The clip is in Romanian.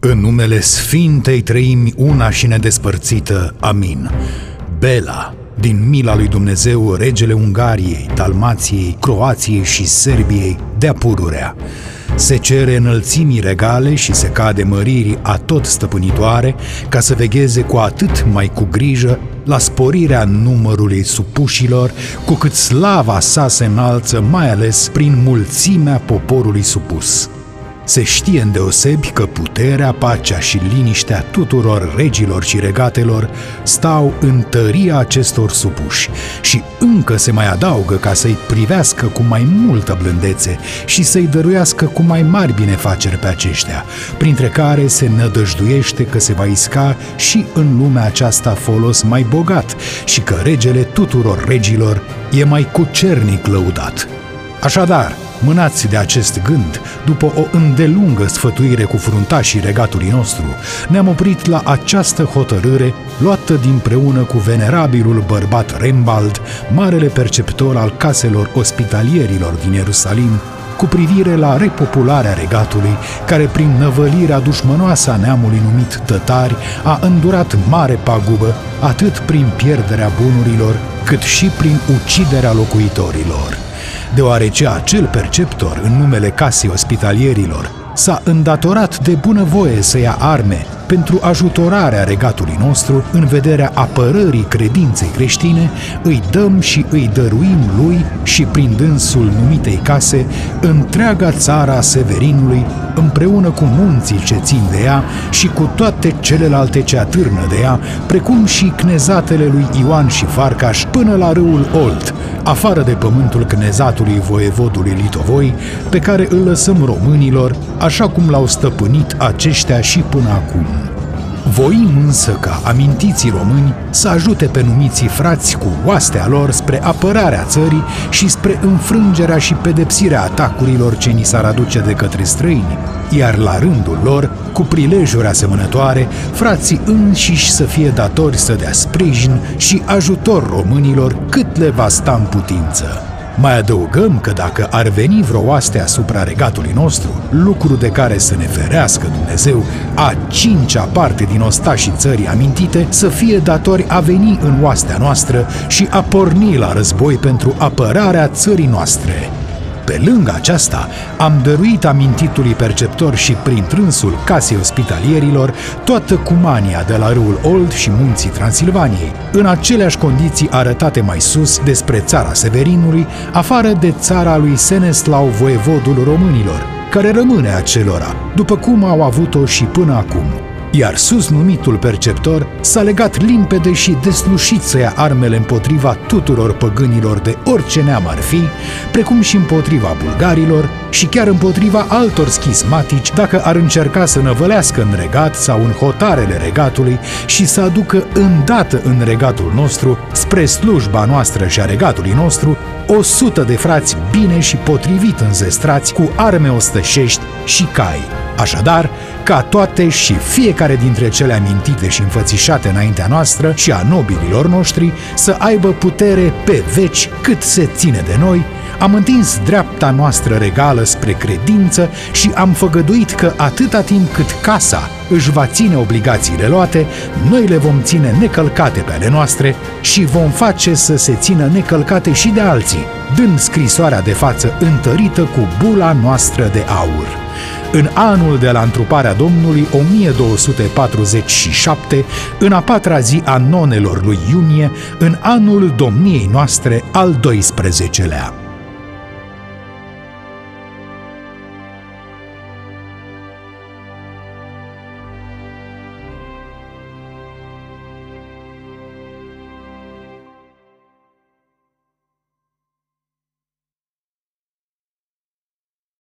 În numele Sfintei Treimi una și nedespărțită. Amin. Bela, din mila lui Dumnezeu, regele Ungariei, Dalmației, Croației și Serbiei, de-a pururea. Se cere înălțimii regale și se cade măririi atot stăpânitoare ca să vegheze cu atât mai cu grijă la sporirea numărului supușilor, cu cât slava sa se înalță mai ales prin mulțimea poporului supus. Se știe îndeosebi că puterea, pacea și liniștea tuturor regilor și regatelor stau în tăria acestor supuși și încă se mai adaugă ca să-i privească cu mai multă blândețe și să-i dăruiască cu mai mari binefaceri pe aceștia, printre care se nădăjduiește că se va isca și în lumea aceasta folos mai bogat și că regele tuturor regilor e mai cucernic lăudat. Așadar, Mânați de acest gând, după o îndelungă sfătuire cu fruntașii regatului nostru, ne-am oprit la această hotărâre luată dinpreună cu venerabilul bărbat Rembald, marele perceptor al caselor ospitalierilor din Ierusalim, cu privire la repopularea regatului, care prin năvălirea dușmănoasă a neamului numit tătari a îndurat mare pagubă, atât prin pierderea bunurilor, cât și prin uciderea locuitorilor deoarece acel perceptor, în numele casei ospitalierilor, s-a îndatorat de bunăvoie să ia arme pentru ajutorarea regatului nostru în vederea apărării credinței creștine, îi dăm și îi dăruim lui și prin dânsul numitei case întreaga țara Severinului împreună cu munții ce țin de ea și cu toate celelalte ce atârnă de ea, precum și cnezatele lui Ioan și Farcaș până la râul Olt, afară de pământul cnezatului voievodului Litovoi, pe care îl lăsăm românilor, așa cum l-au stăpânit aceștia și până acum. Voim însă ca amintiții români să ajute pe numiții frați cu oastea lor spre apărarea țării și spre înfrângerea și pedepsirea atacurilor ce ni s-ar aduce de către străini, iar la rândul lor, cu prilejuri asemănătoare, frații înșiși să fie datori să dea sprijin și ajutor românilor cât le va sta în putință. Mai adăugăm că dacă ar veni vreo oaste asupra regatului nostru, lucru de care să ne ferească Dumnezeu, a cincea parte din ostașii țării amintite să fie datori a veni în oastea noastră și a porni la război pentru apărarea țării noastre. Pe lângă aceasta, am dăruit amintitului perceptor și prin trânsul casei ospitalierilor toată cumania de la râul Old și munții Transilvaniei, în aceleași condiții arătate mai sus despre țara Severinului, afară de țara lui Seneslau, voievodul românilor, care rămâne acelora, după cum au avut-o și până acum iar sus numitul perceptor s-a legat limpede și deslușit să ia armele împotriva tuturor păgânilor de orice neam ar fi, precum și împotriva bulgarilor și chiar împotriva altor schismatici dacă ar încerca să năvălească în regat sau în hotarele regatului și să aducă îndată în regatul nostru, spre slujba noastră și a regatului nostru, o sută de frați bine și potrivit înzestrați cu arme ostășești și cai. Așadar, ca toate și fiecare dintre cele amintite și înfățișate înaintea noastră și a nobililor noștri să aibă putere pe veci cât se ține de noi, am întins dreapta noastră regală spre credință și am făgăduit că atâta timp cât casa își va ține obligațiile luate, noi le vom ține necălcate pe ale noastre și vom face să se țină necălcate și de alții, dând scrisoarea de față întărită cu bula noastră de aur. În anul de la întruparea Domnului 1247, în a patra zi a nonelor lui iunie, în anul domniei noastre al 12-lea.